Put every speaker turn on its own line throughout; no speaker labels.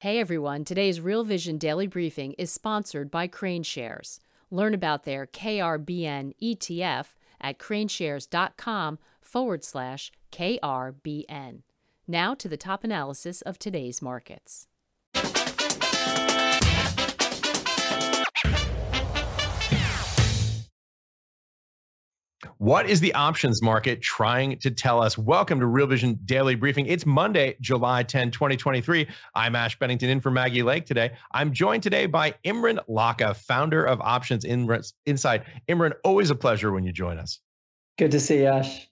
Hey everyone, today's Real Vision Daily Briefing is sponsored by KraneShares. Learn about their KRBN ETF at kraneshares.com forward slash KRBN. Now to the top analysis of today's markets.
What is the options market trying to tell us? Welcome to Real Vision Daily Briefing. It's Monday, July 10, 2023. I'm Ash Bennington in for Maggie Lake today. I'm joined today by Imran Lakha, founder of Options Insight. Imran, always a pleasure when you join us.
Good to see you, Ash.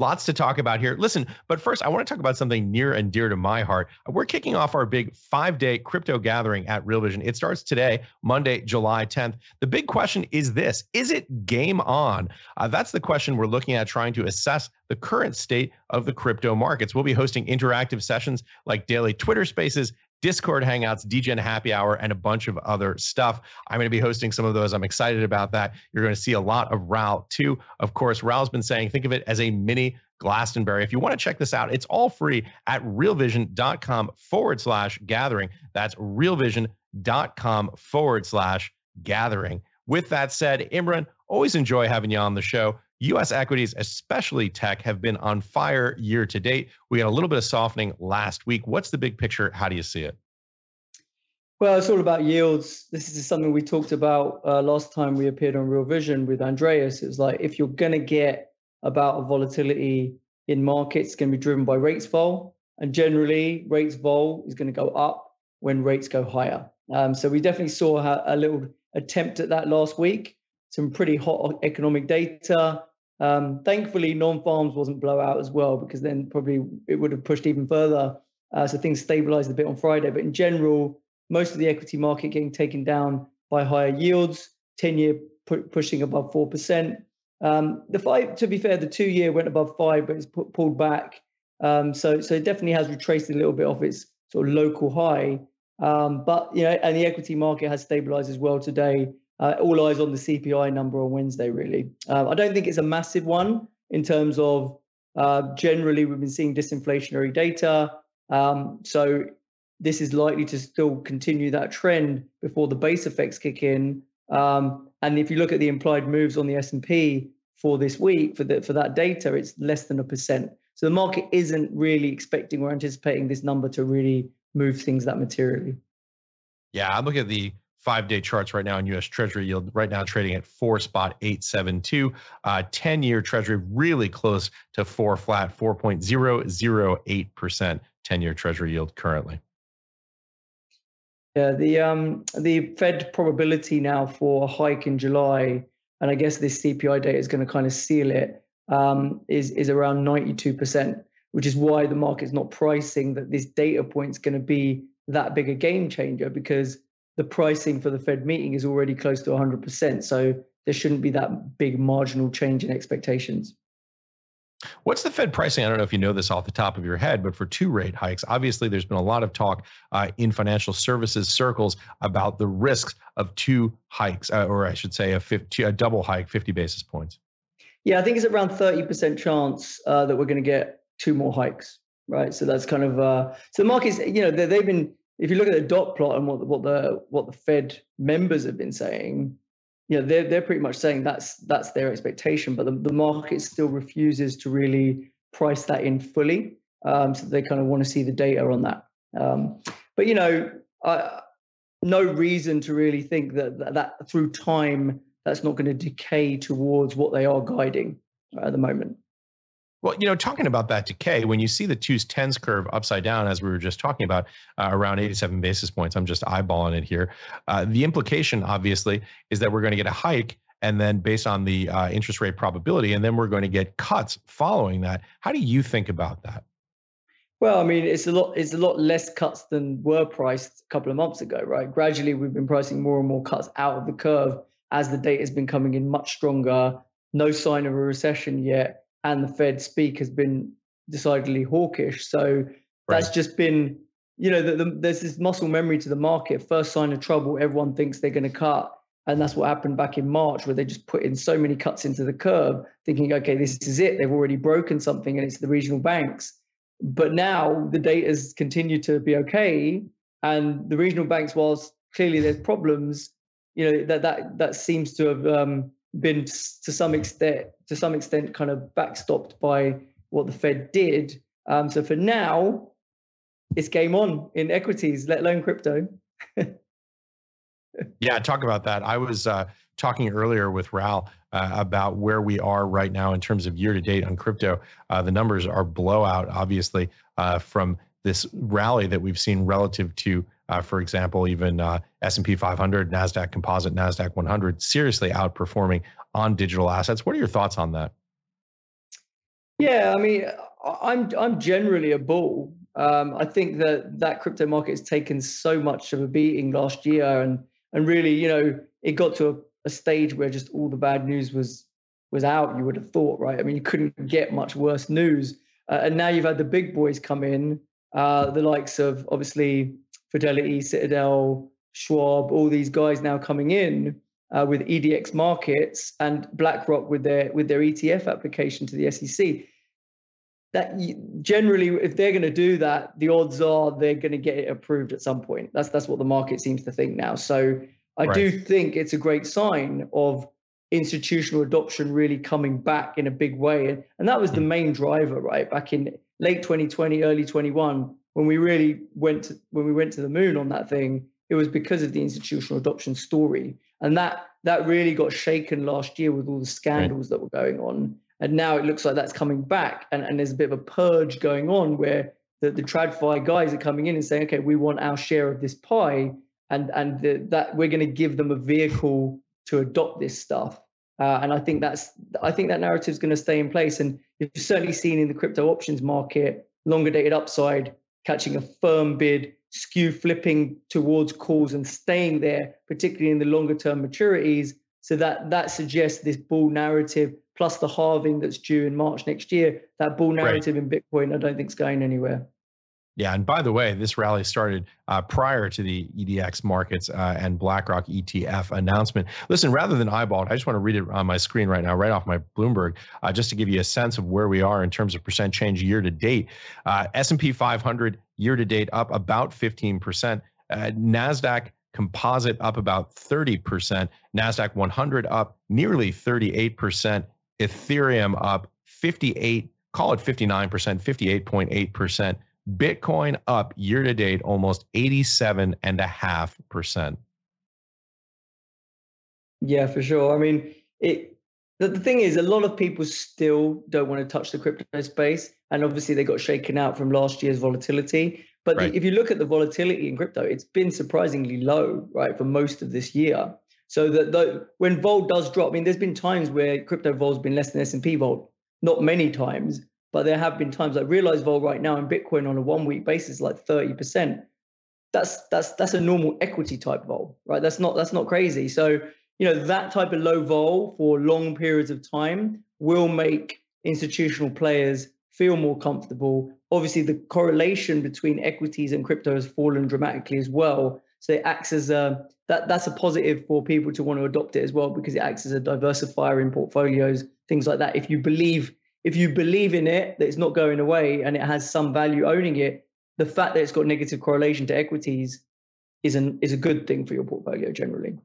Lots to talk about here. Listen, but first, I want to talk about something near and dear to my heart. We're kicking off our big five day crypto gathering at Real Vision. It starts today, Monday, July 10th. The big question is this Is it game on? Uh, that's the question we're looking at trying to assess the current state of the crypto markets. We'll be hosting interactive sessions like daily Twitter spaces Discord Hangouts, DGen Happy Hour, and a bunch of other stuff. I'm going to be hosting some of those. I'm excited about that. You're going to see a lot of Raoul too. Of course, Raoul's been saying, think of it as a mini Glastonbury. If you want to check this out, it's all free at realvision.com forward slash gathering. That's realvision.com forward slash gathering. With that said, Imran, always enjoy having you on the show. US equities, especially tech, have been on fire year to date. We had a little bit of softening last week. What's the big picture? How do you see it?
Well, it's all about yields. This is something we talked about uh, last time we appeared on Real Vision with Andreas. It was like if you're going to get about a volatility in markets, it's going to be driven by rates vol. And generally, rates vol is going to go up when rates go higher. Um, so we definitely saw a, a little attempt at that last week. Some pretty hot economic data. Um, thankfully, non-farms wasn't blowout as well because then probably it would have pushed even further. Uh, so things stabilized a bit on Friday. But in general, most of the equity market getting taken down by higher yields, 10-year pu- pushing above 4%. Um, the five, to be fair, the two-year went above five, but it's pu- pulled back. Um, so, so it definitely has retraced a little bit off its sort of local high. Um, but you know, and the equity market has stabilized as well today uh, all eyes on the CPI number on Wednesday, really. Uh, I don't think it's a massive one in terms of uh, generally we've been seeing disinflationary data. Um, so this is likely to still continue that trend before the base effects kick in. Um, and if you look at the implied moves on the S&P for this week for the, for that data, it's less than a percent. So the market isn't really expecting or anticipating this number to really move things that materially.
Yeah, I look at the five day charts right now in US Treasury yield, right now trading at four spot 872. Uh, 10 year Treasury really close to four flat, 4.008% 10 year Treasury yield currently.
Yeah, the um the Fed probability now for a hike in July, and I guess this CPI data is going to kind of seal it, um, is is around 92%, which is why the market's not pricing that this data point is going to be that big a game changer because the pricing for the Fed meeting is already close to 100%. So there shouldn't be that big marginal change in expectations.
What's the Fed pricing? I don't know if you know this off the top of your head, but for two rate hikes, obviously there's been a lot of talk uh, in financial services circles about the risks of two hikes, uh, or I should say a, 50, a double hike, 50 basis points.
Yeah, I think it's around 30% chance uh, that we're going to get two more hikes, right? So that's kind of, uh, so the markets, you know, they've been if you look at the dot plot and what what the what the Fed members have been saying, you know, they're they're pretty much saying that's that's their expectation, but the, the market still refuses to really price that in fully. Um, so they kind of want to see the data on that. Um, but you know, I, no reason to really think that, that that through time that's not going to decay towards what they are guiding at the moment.
Well, you know, talking about that decay, when you see the twos tens curve upside down, as we were just talking about, uh, around 87 basis points, I'm just eyeballing it here. Uh, the implication, obviously, is that we're going to get a hike, and then based on the uh, interest rate probability, and then we're going to get cuts following that. How do you think about that?
Well, I mean, it's a lot. It's a lot less cuts than were priced a couple of months ago, right? Gradually, we've been pricing more and more cuts out of the curve as the data has been coming in much stronger. No sign of a recession yet and the Fed speak has been decidedly hawkish. So that's just been, you know, the, the, there's this muscle memory to the market. First sign of trouble, everyone thinks they're going to cut. And that's what happened back in March, where they just put in so many cuts into the curve, thinking, okay, this is it. They've already broken something, and it's the regional banks. But now the data has continued to be okay, and the regional banks, whilst clearly there's problems, you know that that that seems to have um, been to some extent to some extent kind of backstopped by what the Fed did. Um, so for now, it's game on in equities, let alone crypto.
yeah, talk about that. I was uh, talking earlier with Raoul uh, about where we are right now in terms of year to date on crypto. Uh, the numbers are blowout, obviously, uh, from this rally that we've seen relative to, uh, for example, even uh, S&P 500, Nasdaq Composite, Nasdaq 100, seriously outperforming on digital assets. What are your thoughts on that?
Yeah, I mean, I'm I'm generally a bull. Um, I think that that crypto market has taken so much of a beating last year, and and really, you know, it got to a, a stage where just all the bad news was was out. You would have thought, right? I mean, you couldn't get much worse news. Uh, and now you've had the big boys come in, uh, the likes of obviously Fidelity, Citadel, Schwab, all these guys now coming in uh, with EDX markets and BlackRock with their with their ETF application to the SEC that generally if they're going to do that the odds are they're going to get it approved at some point. That's that's what the market seems to think now. So i right. do think it's a great sign of institutional adoption really coming back in a big way. And, and that was the main driver right back in late 2020 early 21 when we really went to, when we went to the moon on that thing it was because of the institutional adoption story and that that really got shaken last year with all the scandals right. that were going on and now it looks like that's coming back, and, and there's a bit of a purge going on where the, the TradFi guys are coming in and saying, okay, we want our share of this pie, and and the, that we're going to give them a vehicle to adopt this stuff. Uh, and I think that's I think that narrative is going to stay in place. And you've certainly seen in the crypto options market, longer dated upside catching a firm bid, skew flipping towards calls and staying there, particularly in the longer term maturities. So that that suggests this bull narrative plus the halving that's due in March next year, that bull narrative right. in Bitcoin, I don't think is going anywhere.
Yeah, and by the way, this rally started uh, prior to the EDX markets uh, and BlackRock ETF announcement. Listen, rather than eyeball it, I just want to read it on my screen right now, right off my Bloomberg, uh, just to give you a sense of where we are in terms of percent change year to date. Uh, S&P 500 year to date up about 15%. Uh, Nasdaq Composite up about 30%. Nasdaq 100 up nearly 38%. Ethereum up 58, call it 59%, 58.8%. Bitcoin up year to date almost 87.5%.
Yeah, for sure. I mean, it the, the thing is a lot of people still don't want to touch the crypto space and obviously they got shaken out from last year's volatility. But right. the, if you look at the volatility in crypto, it's been surprisingly low, right, for most of this year. So that the, when vol does drop, I mean, there's been times where crypto vol's been less than S&P vol, not many times, but there have been times like realized vol right now in Bitcoin on a one week basis, like 30%. That's that's that's a normal equity type vol, right? That's not that's not crazy. So you know that type of low vol for long periods of time will make institutional players feel more comfortable. Obviously, the correlation between equities and crypto has fallen dramatically as well. So it acts as a that that's a positive for people to want to adopt it as well because it acts as a diversifier in portfolios, things like that. If you believe if you believe in it that it's not going away and it has some value owning it, the fact that it's got negative correlation to equities is an is a good thing for your portfolio generally.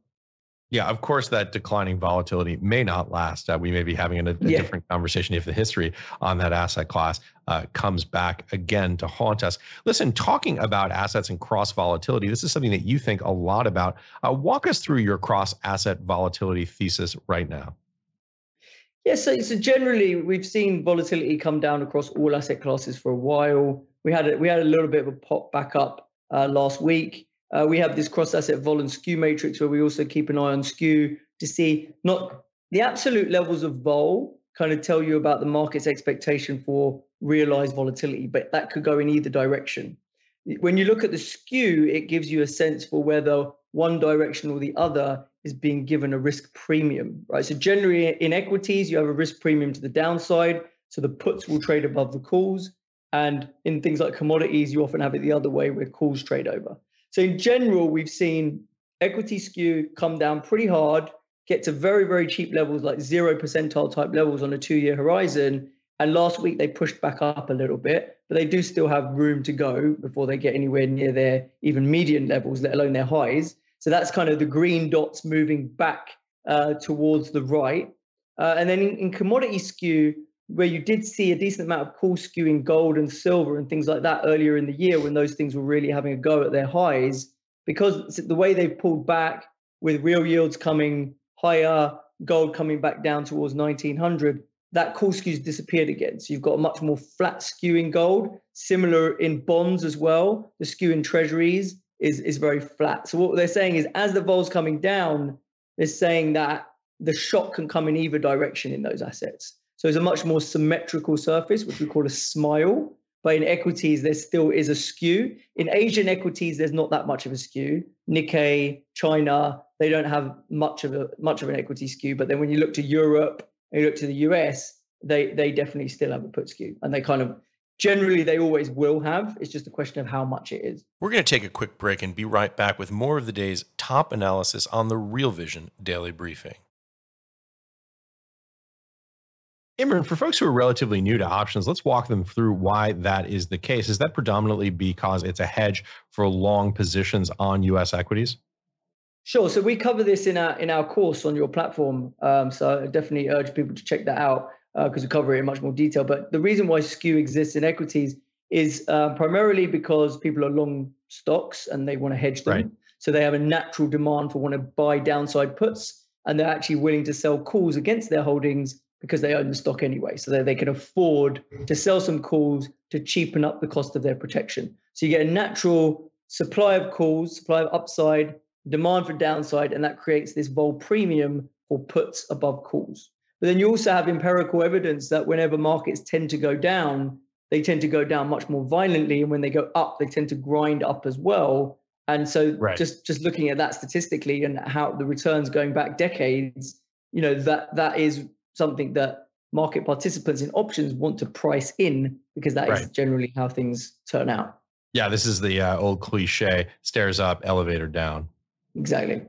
Yeah, of course, that declining volatility may not last. Uh, we may be having a, a yeah. different conversation if the history on that asset class uh, comes back again to haunt us. Listen, talking about assets and cross volatility, this is something that you think a lot about. Uh, walk us through your cross asset volatility thesis right now.
Yeah, so, so generally we've seen volatility come down across all asset classes for a while. We had a, we had a little bit of a pop back up uh, last week. Uh, we have this cross asset vol and skew matrix where we also keep an eye on skew to see not the absolute levels of vol kind of tell you about the market's expectation for realized volatility, but that could go in either direction. When you look at the skew, it gives you a sense for whether one direction or the other is being given a risk premium, right? So generally in equities, you have a risk premium to the downside. So the puts will trade above the calls. And in things like commodities, you often have it the other way where calls trade over. So in general, we've seen equity skew come down pretty hard, get to very, very cheap levels like zero percentile type levels on a two year horizon. And last week they pushed back up a little bit, but they do still have room to go before they get anywhere near their even median levels, let alone their highs. So that's kind of the green dots moving back uh, towards the right. Uh, and then in, in, commodity skew, where you did see a decent amount of call skew in gold and silver and things like that earlier in the year when those things were really having a go at their highs, because the way they've pulled back with real yields coming higher, gold coming back down towards 1900, that call skew's disappeared again. So you've got a much more flat skew in gold, similar in bonds as well. The skew in treasuries is, is very flat. So what they're saying is as the vol's coming down, they're saying that the shock can come in either direction in those assets. So it's a much more symmetrical surface, which we call a smile. But in equities, there still is a skew. In Asian equities, there's not that much of a skew. Nikkei, China, they don't have much of a much of an equity skew. But then when you look to Europe, and you look to the US, they they definitely still have a put skew, and they kind of generally they always will have. It's just a question of how much it is.
We're going to take a quick break and be right back with more of the day's top analysis on the Real Vision daily briefing. Imran, for folks who are relatively new to options, let's walk them through why that is the case. Is that predominantly because it's a hedge for long positions on U.S. equities?
Sure. So we cover this in our in our course on your platform. Um, so I definitely urge people to check that out because uh, we cover it in much more detail. But the reason why skew exists in equities is uh, primarily because people are long stocks and they want to hedge them. Right. So they have a natural demand for want to buy downside puts, and they're actually willing to sell calls against their holdings because they own the stock anyway. So they can afford to sell some calls to cheapen up the cost of their protection. So you get a natural supply of calls, supply of upside, demand for downside, and that creates this vol premium for puts above calls. But then you also have empirical evidence that whenever markets tend to go down, they tend to go down much more violently, and when they go up, they tend to grind up as well. And so, right. just just looking at that statistically and how the returns going back decades, you know that that is something that market participants in options want to price in because that right. is generally how things turn out.
Yeah, this is the uh, old cliche: stairs up, elevator down.
Exactly.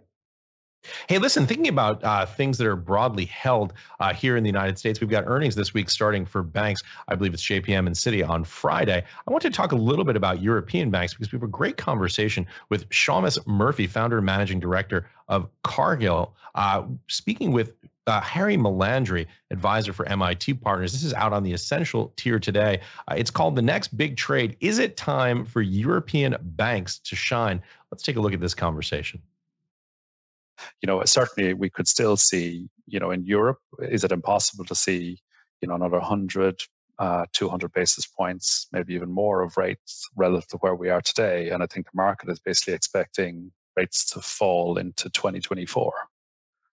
Hey, listen, thinking about uh, things that are broadly held uh, here in the United States, we've got earnings this week starting for banks. I believe it's JPM and Citi on Friday. I want to talk a little bit about European banks because we have a great conversation with Seamus Murphy, founder and managing director of Cargill, uh, speaking with uh, Harry Melandri, advisor for MIT Partners. This is out on the essential tier today. Uh, it's called The Next Big Trade. Is it time for European banks to shine? Let's take a look at this conversation.
You know, certainly we could still see, you know, in Europe, is it impossible to see, you know, another 100, uh, 200 basis points, maybe even more of rates relative to where we are today? And I think the market is basically expecting rates to fall into 2024.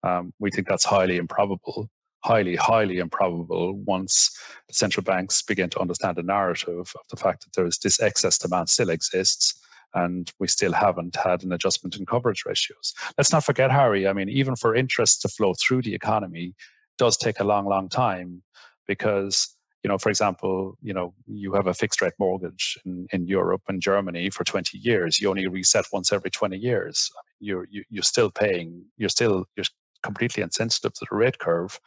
Um, we think that's highly improbable, highly, highly improbable once the central banks begin to understand the narrative of the fact that there is this excess demand still exists and we still haven't had an adjustment in coverage ratios. Let's not forget, Harry, I mean, even for interest to flow through the economy does take a long, long time because you know, for example, you know, you have a fixed rate mortgage in, in Europe and Germany for 20 years. You only reset once every 20 years. You're you, are you are still paying. You're still you're completely insensitive to the rate curve.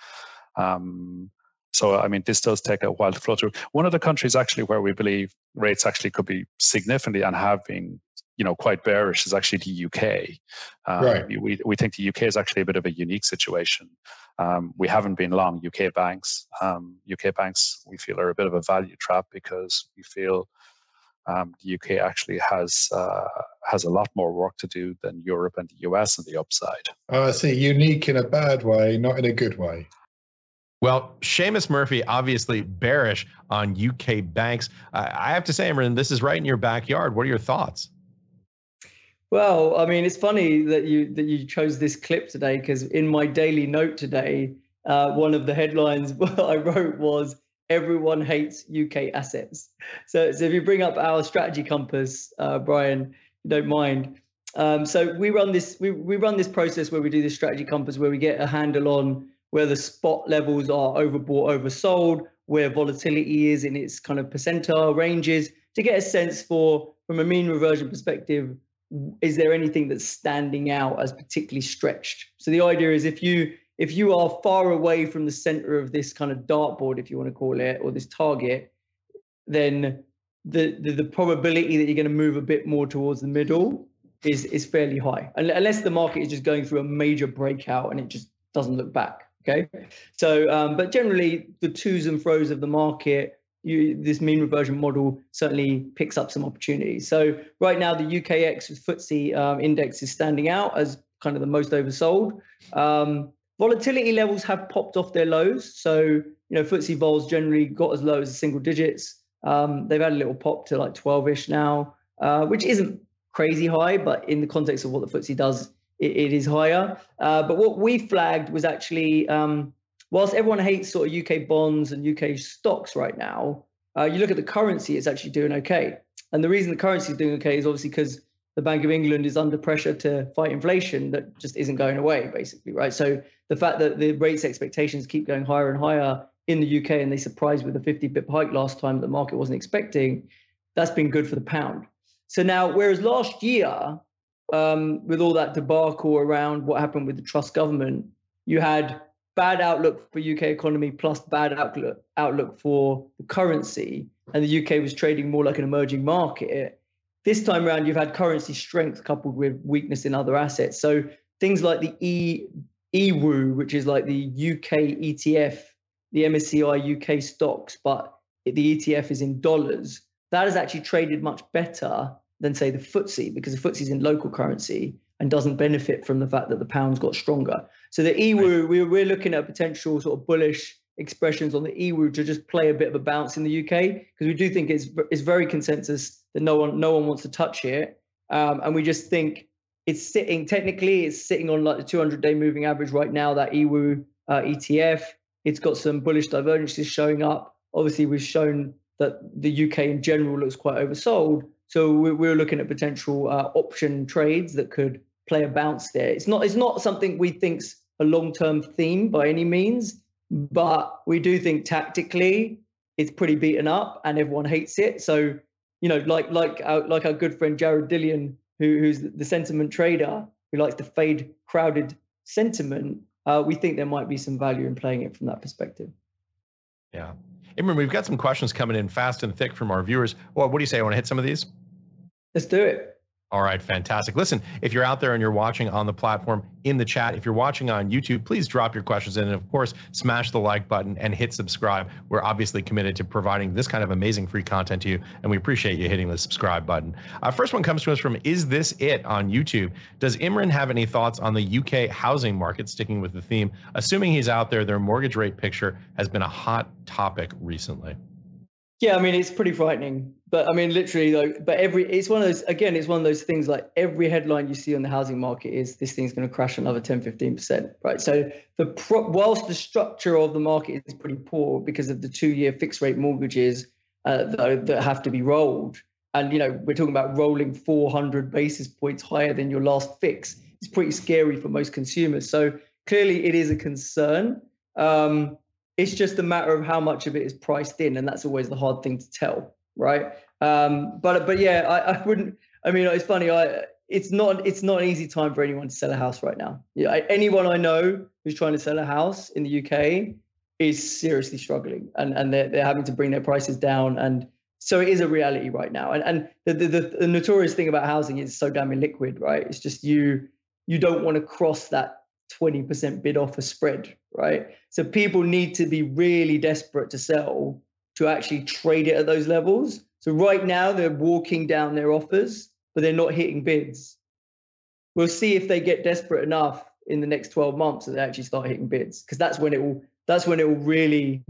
Um, so, I mean, this does take a while to flow through. One of the countries actually where we believe rates actually could be significantly and have been, you know, quite bearish is actually the UK. Um, right. We, we think the UK is actually a bit of a unique situation. Um, we haven't been long UK banks. Um, UK banks, we feel, are a bit of a value trap because we feel um, the UK actually has uh, has a lot more work to do than Europe and the US on the upside.
Oh, I see. Unique in a bad way, not in a good way.
Well, Seamus Murphy, obviously bearish on UK banks. I have to say, Imran, this is right in your backyard. What are your thoughts?
Well, I mean, it's funny that you that you chose this clip today because in my daily note today, uh, one of the headlines I wrote was everyone hates UK assets. So, so if you bring up our strategy compass, uh, Brian, you don't mind. Um, so we run this we, we run this process where we do this strategy compass where we get a handle on where the spot levels are overbought, oversold, where volatility is in its kind of percentile ranges to get a sense for from a mean reversion perspective is there anything that's standing out as particularly stretched so the idea is if you if you are far away from the center of this kind of dartboard, if you want to call it, or this target, then the, the, the probability that you're going to move a bit more towards the middle is is fairly high, unless the market is just going through a major breakout and it just doesn't look back. Okay, so um, but generally the twos and fro's of the market. You, this mean reversion model certainly picks up some opportunities. So right now, the UKX FTSE um, index is standing out as kind of the most oversold. Um, volatility levels have popped off their lows. So you know, FTSE vols generally got as low as single digits. Um, they've had a little pop to like 12ish now, uh, which isn't crazy high, but in the context of what the FTSE does, it, it is higher. Uh, but what we flagged was actually, um, whilst everyone hates sort of UK bonds and UK stocks right now, uh, you look at the currency, it's actually doing okay. And the reason the currency is doing okay is obviously because the Bank of England is under pressure to fight inflation that just isn't going away, basically, right? So the fact that the rates expectations keep going higher and higher in the UK and they surprised with a 50 pip hike last time that the market wasn't expecting, that's been good for the pound. So now, whereas last year, um, with all that debacle around what happened with the Truss government, you had bad outlook for UK economy plus bad outlook outlook for the currency, and the UK was trading more like an emerging market. This time around, you've had currency strength coupled with weakness in other assets. So things like the E EWU, which is like the UK ETF the MSCI UK stocks, but the ETF is in dollars, that has actually traded much better than say the FTSE because the FTSE is in local currency and doesn't benefit from the fact that the pound's got stronger. So the EWU, we're, we're looking at potential sort of bullish expressions on the EWU to just play a bit of a bounce in the UK because we do think it's it's very consensus that no one no one wants to touch it, um, and we just think it's sitting technically it's sitting on like the 200 day moving average right now that EWU uh, ETF. It's got some bullish divergences showing up. Obviously, we've shown that the UK in general looks quite oversold. So we're looking at potential uh, option trades that could play a bounce there. It's not it's not something we think's a long-term theme by any means, but we do think tactically it's pretty beaten up and everyone hates it. So you know, like like our, like our good friend Jared Dillian, who, who's the sentiment trader who likes to fade crowded sentiment uh, we think there might be some value in playing it from that perspective.
Yeah. Imran, we've got some questions coming in fast and thick from our viewers. Well, what do you say? I want to hit some of these?
Let's do it.
All right, fantastic. Listen, if you're out there and you're watching on the platform in the chat, if you're watching on YouTube, please drop your questions in. And of course, smash the like button and hit subscribe. We're obviously committed to providing this kind of amazing free content to you, and we appreciate you hitting the subscribe button. Our first one comes to us from Is This It on YouTube. Does Imran have any thoughts on the UK housing market, sticking with the theme? Assuming he's out there, their mortgage rate picture has been a hot topic recently.
Yeah, I mean it's pretty frightening. But I mean, literally, though. But every it's one of those again. It's one of those things like every headline you see on the housing market is this thing's going to crash another 10, 15 percent, right? So the pro, whilst the structure of the market is pretty poor because of the two-year fixed rate mortgages uh, that, that have to be rolled, and you know we're talking about rolling 400 basis points higher than your last fix. It's pretty scary for most consumers. So clearly, it is a concern. Um, it's just a matter of how much of it is priced in, and that's always the hard thing to tell, right? Um, but but yeah, I, I wouldn't. I mean, it's funny. I it's not it's not an easy time for anyone to sell a house right now. Yeah, anyone I know who's trying to sell a house in the UK is seriously struggling, and and they're they're having to bring their prices down, and so it is a reality right now. And and the the, the notorious thing about housing is so damn illiquid, right? It's just you you don't want to cross that 20% bid offer spread, right? So people need to be really desperate to sell to actually trade it at those levels. So right now they're walking down their offers, but they're not hitting bids. We'll see if they get desperate enough in the next 12 months that they actually start hitting bids because that's when it will that's when it will really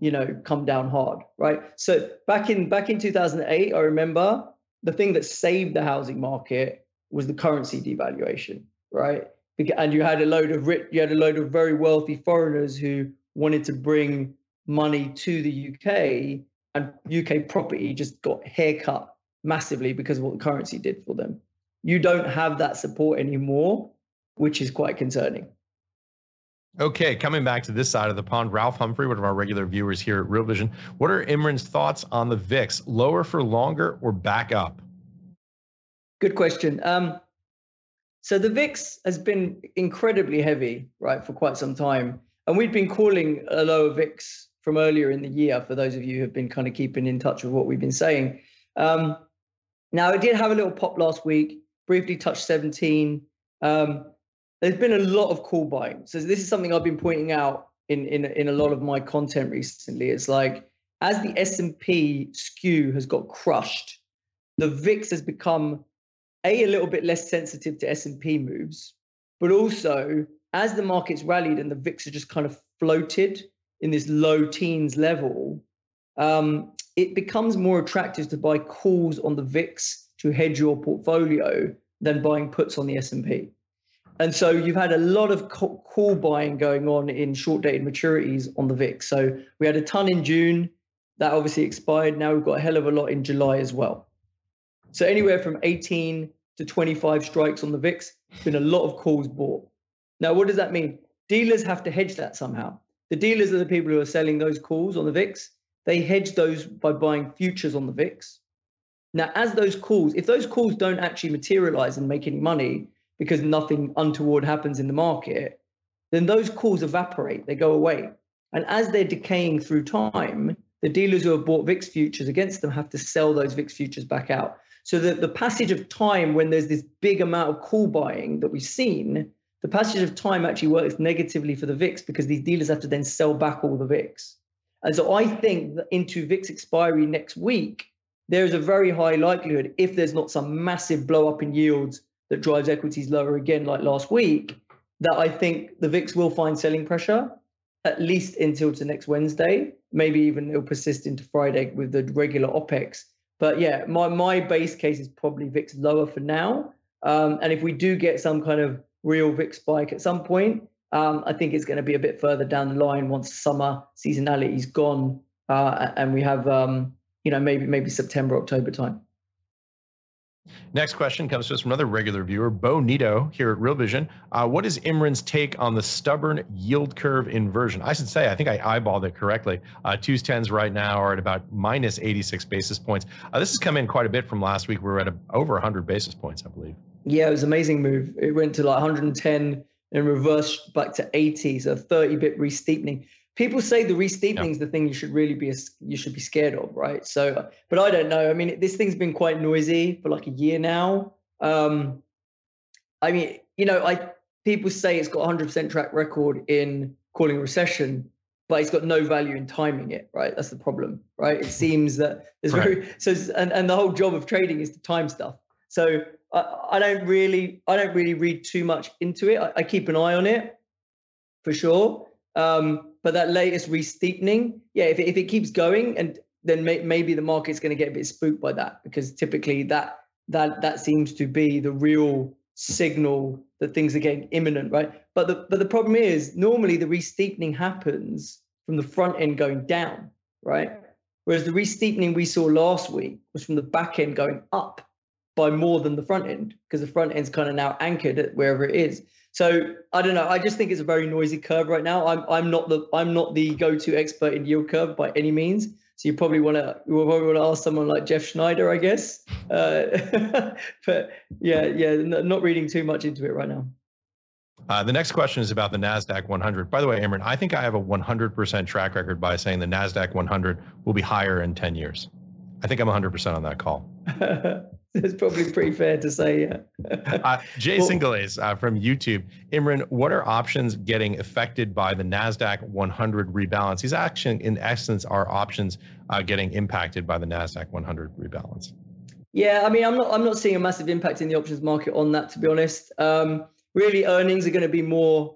you know come down hard right so back in back in 2008 i remember the thing that saved the housing market was the currency devaluation right and you had a load of rich, you had a load of very wealthy foreigners who wanted to bring money to the UK, and UK property just got haircut massively because of what the currency did for them. You don't have that support anymore, which is quite concerning.
Okay, coming back to this side of the pond, Ralph Humphrey, one of our regular viewers here at Real Vision. What are Imran's thoughts on the VIX? Lower for longer or back up?
Good question. Um, So the VIX has been incredibly heavy, right, for quite some time. And we've been calling a lower VIX from earlier in the year for those of you who have been kind of keeping in touch with what we've been saying. Um, now, it did have a little pop last week, briefly touched 17. Um, there's been a lot of call buying. So this is something I've been pointing out in, in, in a lot of my content recently. It's like as the S&P skew has got crushed, the VIX has become a a little bit less sensitive to S&P moves, but also as the markets rallied and the VIX just kind of floated in this low teens level, um, it becomes more attractive to buy calls on the VIX to hedge your portfolio than buying puts on the S&P. And so you've had a lot of call buying going on in short dated maturities on the VIX. So we had a ton in June that obviously expired. Now we've got a hell of a lot in July as well. So anywhere from 18 to 25 strikes on the VIX, been a lot of calls bought. Now, what does that mean? Dealers have to hedge that somehow. The dealers are the people who are selling those calls on the VIX. They hedge those by buying futures on the VIX. Now, as those calls, if those calls don't actually materialize and make any money because nothing untoward happens in the market, then those calls evaporate, they go away. And as they're decaying through time, the dealers who have bought VIX futures against them have to sell those VIX futures back out. So that the passage of time when there's this big amount of call buying that we've seen, the passage of time actually works negatively for the VIX because these dealers have to then sell back all the VIX. And so I think that into VIX expiry next week, there is a very high likelihood, if there's not some massive blow up in yields that drives equities lower again, like last week, that I think the VIX will find selling pressure at least until to next Wednesday. Maybe even it'll persist into Friday with the regular OPEX. But yeah, my, my base case is probably VIX lower for now. Um, and if we do get some kind of real VIX spike at some point, um, I think it's going to be a bit further down the line once summer seasonality is gone uh, and we have, um, you know, maybe maybe September October time.
Next question comes to us from another regular viewer, Bo Nito here at Real Vision. Uh, what is Imran's take on the stubborn yield curve inversion? I should say, I think I eyeballed it correctly. Uh, twos tens right now are at about minus 86 basis points. Uh, this has come in quite a bit from last week. We were at a, over 100 basis points, I believe.
Yeah, it was an amazing move. It went to like 110 and reversed back to 80, so 30 bit re-steepening. People say the re-steepening is the thing you should really be you should be scared of, right? So, but I don't know. I mean, this thing's been quite noisy for like a year now. Um, I mean, you know, I people say it's got 100% track record in calling recession, but it's got no value in timing it, right? That's the problem, right? It seems that there's right. very so, and and the whole job of trading is to time stuff. So I, I don't really I don't really read too much into it. I, I keep an eye on it for sure. Um, but that latest re-steepening, yeah, if it, if it keeps going, and then may, maybe the market's going to get a bit spooked by that because typically that that that seems to be the real signal that things are getting imminent, right? But the but the problem is normally the re-steepening happens from the front end going down, right? Whereas the re-steepening we saw last week was from the back end going up by more than the front end because the front end's kind of now anchored at wherever it is. So I don't know. I just think it's a very noisy curve right now. I'm I'm not the I'm not the go-to expert in yield curve by any means. So you probably want to you probably want to ask someone like Jeff Snider, I guess. Uh, but yeah, yeah, not reading too much into it right now.
Uh, the next question is about the NASDAQ 100. By the way, Imran, I think I have a 100% track record by saying the NASDAQ 100 will be higher in 10 years. I think I'm 100% on that call.
It's probably pretty fair to say, yeah. uh,
Jay well, Singles uh, from YouTube. Imran, what are options getting affected by the NASDAQ 100 rebalance? These action, in essence, are options uh, getting impacted by the NASDAQ 100 rebalance.
Yeah, I mean, I'm not, I'm not seeing a massive impact in the options market on that, to be honest. Um, really, earnings are going to be more,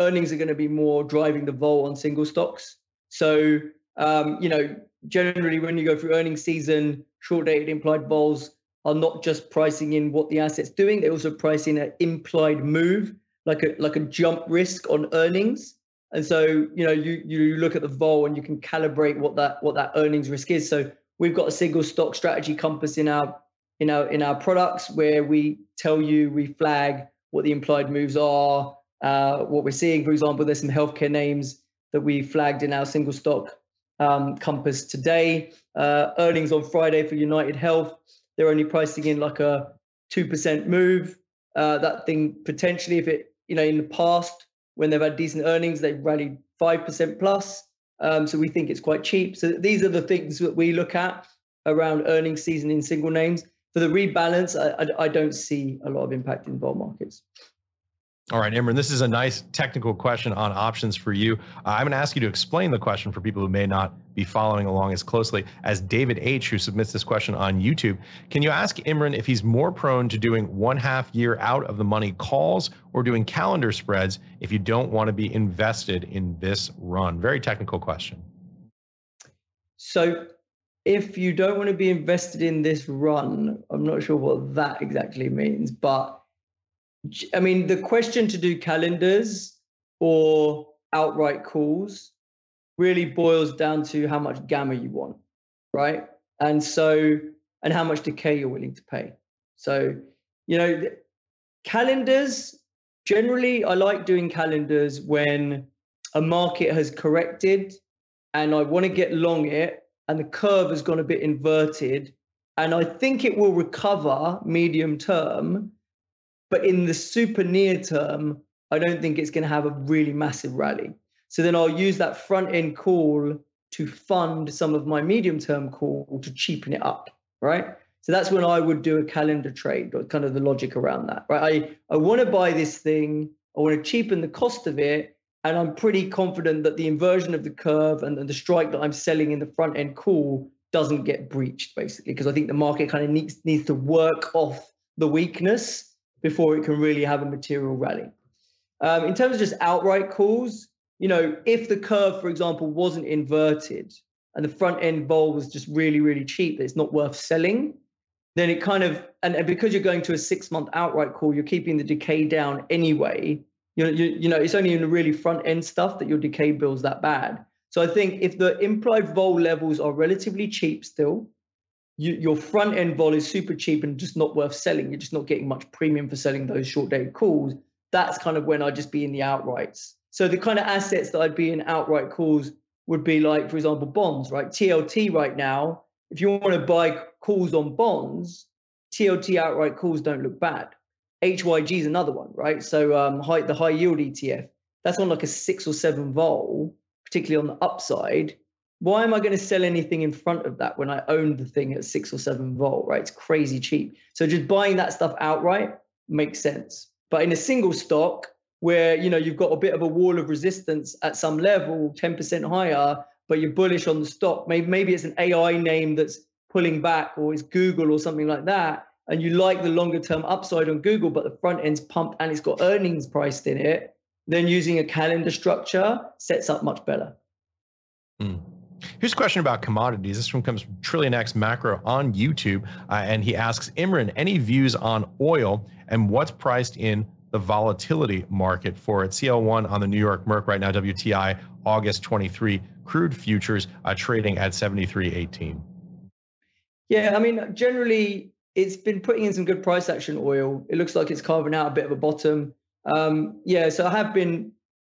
earnings are going to be more driving the vol on single stocks. So, um, you know, generally when you go through earnings season, short dated implied vols are not just pricing in what the asset's doing, they also price in an implied move, like a like a jump risk on earnings. And so, you know, you you look at the vol and you can calibrate what that what that earnings risk is. So we've got a single stock strategy compass in our in our in our products where we tell you we flag what the implied moves are, uh, what we're seeing. For example, there's some healthcare names that we flagged in our single stock um, compass today. Uh, earnings on Friday for United Health they're only pricing in like a 2% move. Uh, that thing potentially, if it, you know, in the past when they've had decent earnings, they've rallied five percent plus. Um, so we think it's quite cheap. So these are the things that we look at around earnings season in single names. For the rebalance, I, I, I don't see a lot of impact in bond markets.
All right, Imran, this is a nice technical question on options for you. Uh, I'm going to ask you to explain the question for people who may not be following along as closely as David H., who submits this question on YouTube. Can you ask Imran if he's more prone to doing one half year out of the money calls or doing calendar spreads if you don't want to be invested in this run? Very technical question.
So, if you don't want to be invested in this run, I'm not sure what that exactly means, but I mean, the question to do calendars or outright calls really boils down to how much gamma you want, right? And so, and how much decay you're willing to pay. So, you know, calendars generally, I like doing calendars when a market has corrected and I want to get long it and the curve has gone a bit inverted and I think it will recover medium term but in the super near term, I don't think it's going to have a really massive rally. So then I'll use that front end call to fund some of my medium term call to cheapen it up, right? So that's when I would do a calendar trade, or kind of the logic around that, right? I, I want to buy this thing, I want to cheapen the cost of it, and I'm pretty confident that the inversion of the curve and, the strike that I'm selling in the front end call doesn't get breached, basically, because I think the market kind of needs needs to work off the weakness before it can really have a material rally. Um, in terms of just outright calls, you know, if the curve, for example, wasn't inverted and the front end vol was just really, really cheap, that it's not worth selling, then it kind of, and, and because you're going to a six month outright call, you're keeping the decay down anyway. You know, you, you know, it's only in the really front end stuff that your decay bill's that bad. So I think if the implied vol levels are relatively cheap still, you, your front end vol is super cheap and just not worth selling. You're just not getting much premium for selling those short dated calls. That's kind of when I'd just be in the outrights. So the kind of assets that I'd be in outright calls would be like, for example, bonds, right? TLT right now, if you want to buy calls on bonds, TLT outright calls don't look bad. HYG is another one, right? So um, high, the high yield ETF, that's on like a six or seven vol, particularly on the upside why am I going to sell anything in front of that when I own the thing at six or seven volt, right? It's crazy cheap. So just buying that stuff outright makes sense. But in a single stock where you know you've got a bit of a wall of resistance at some level, 10% higher, but you're bullish on the stock, maybe maybe it's an AI name that's pulling back or it's Google or something like that, and you like the longer term upside on Google, but the front end's pumped and it's got earnings priced in it, then using a calendar structure sets up much better.
Mm. Here's a question about commodities. This one comes from Trillion X Macro on YouTube, uh, and he asks Imran, any views on oil and what's priced in the volatility market for it? CL1 on the New York Merc right now, WTI August 23 crude futures uh, trading at 73.18.
Yeah, I mean, generally, it's been putting in some good price action. Oil. It looks like it's carving out a bit of a bottom. Um, yeah, so I have been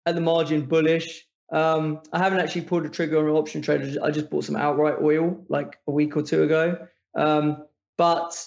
at the margin bullish. Um, I haven't actually pulled a trigger on an option trade. I just bought some outright oil like a week or two ago. Um, but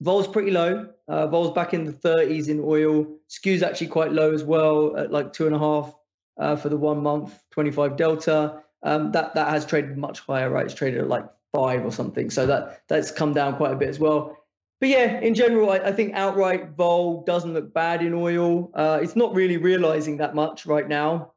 vol's pretty low. Uh, vol's back in the 30s in oil. Skew's actually quite low as well at like two and a half uh, for the one month 25 delta. Um, that that has traded much higher, right? It's traded at like five or something. So that that's come down quite a bit as well. But yeah, in general, I, I think outright vol doesn't look bad in oil. Uh, it's not really realizing that much right now.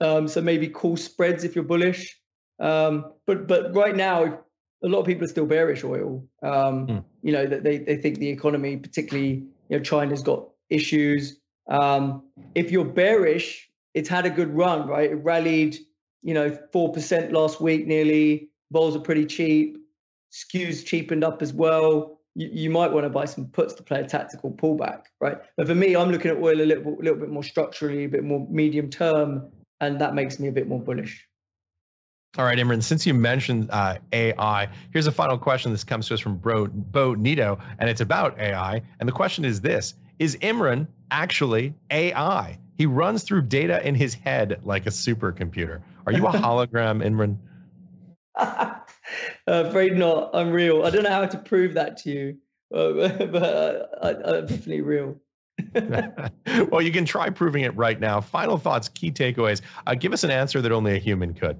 Um, so maybe call spreads if you're bullish. Um, but but right now, a lot of people are still bearish oil. Um, mm. You know that they they think the economy, particularly you know China's got issues. Um, if you're bearish, it's had a good run, right? It rallied, you know, four percent last week nearly. Vols are pretty cheap. Skews cheapened up as well. You, you might want to buy some puts to play a tactical pullback, right? But for me, I'm looking at oil a little, little bit more structurally, a bit more medium term and that makes me a bit more bullish.
All right, Imran, since you mentioned uh, AI, here's a final question. This comes to us from Bro, Bo Nito, and it's about AI. And the question is this Is Imran actually AI? He runs through data in his head like a supercomputer. Are you a hologram, Imran?
uh, afraid not. I'm real. I don't know how to prove that to you. uh, but uh, I, I'm definitely real.
well, you can try proving it right now. Final thoughts, key takeaways. Uh, give us an answer that only a human could.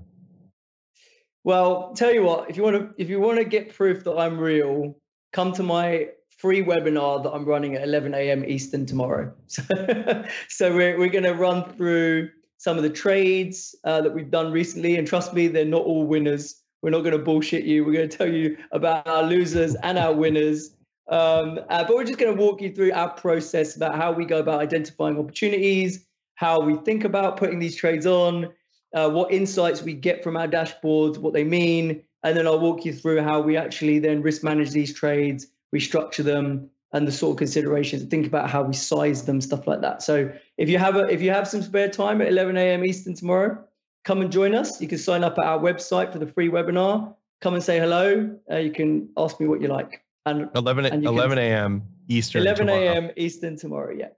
Well, tell you what, if you want to, if you want to get proof that I'm real, come to my free webinar that I'm running at 11 a.m. Eastern tomorrow. So, so we're we're going to run through some of the trades uh, that we've done recently, and trust me, they're not all winners. We're not going to bullshit you. We're going to tell you about our losers and our winners. Um, uh, but we're just going to walk you through our process about how we go about identifying opportunities, how we think about putting these trades on, uh, what insights we get from our dashboards, what they mean, and then I'll walk you through how we actually then risk manage these trades, restructure them, and the sort of considerations. Think about how we size them, stuff like that. So if you have a if you have some spare time at 11 a.m. Eastern tomorrow, come and join us. You can sign up at our website for the free webinar. Come and say hello. Uh, you can ask me what you like.
And 11 and 11 a.m. Eastern.
11 a.m. Eastern tomorrow. Yeah.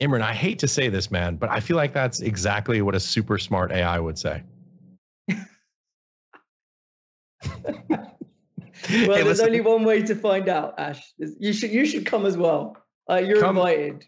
Imran, I hate to say this, man, but I feel like that's exactly what a super smart AI would say.
well, hey, there's listen. only one way to find out, Ash. You should you should come as well. Uh, you're come, invited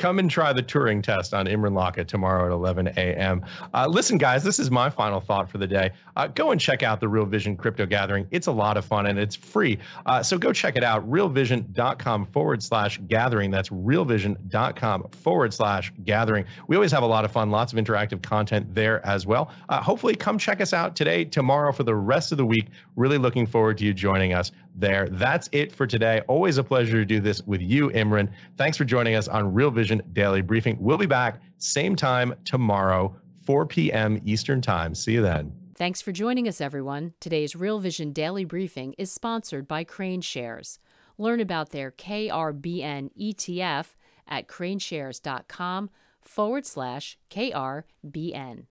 come and try the Turing test on Imran Lakha tomorrow at 11 a.m. Uh, listen, guys, this is my final thought for the day. Uh, go and check out the Real Vision Crypto Gathering. It's a lot of fun and it's free. Uh, so go check it out, realvision.com forward slash gathering. That's realvision.com forward slash gathering. We always have a lot of fun, lots of interactive content there as well. Uh, hopefully, come check us out today, tomorrow, for the rest of the week. Really looking forward to you joining us there. That's it for today. Always a pleasure to do this with you, Imran. Thanks for joining us on Real Vision Daily Briefing. We'll be back same time tomorrow, 4 p.m. Eastern Time. See you then.
Thanks for joining us, everyone. Today's Real Vision Daily Briefing is sponsored by KraneShares. Learn about their KRBN ETF at kraneshares.com forward slash KRBN.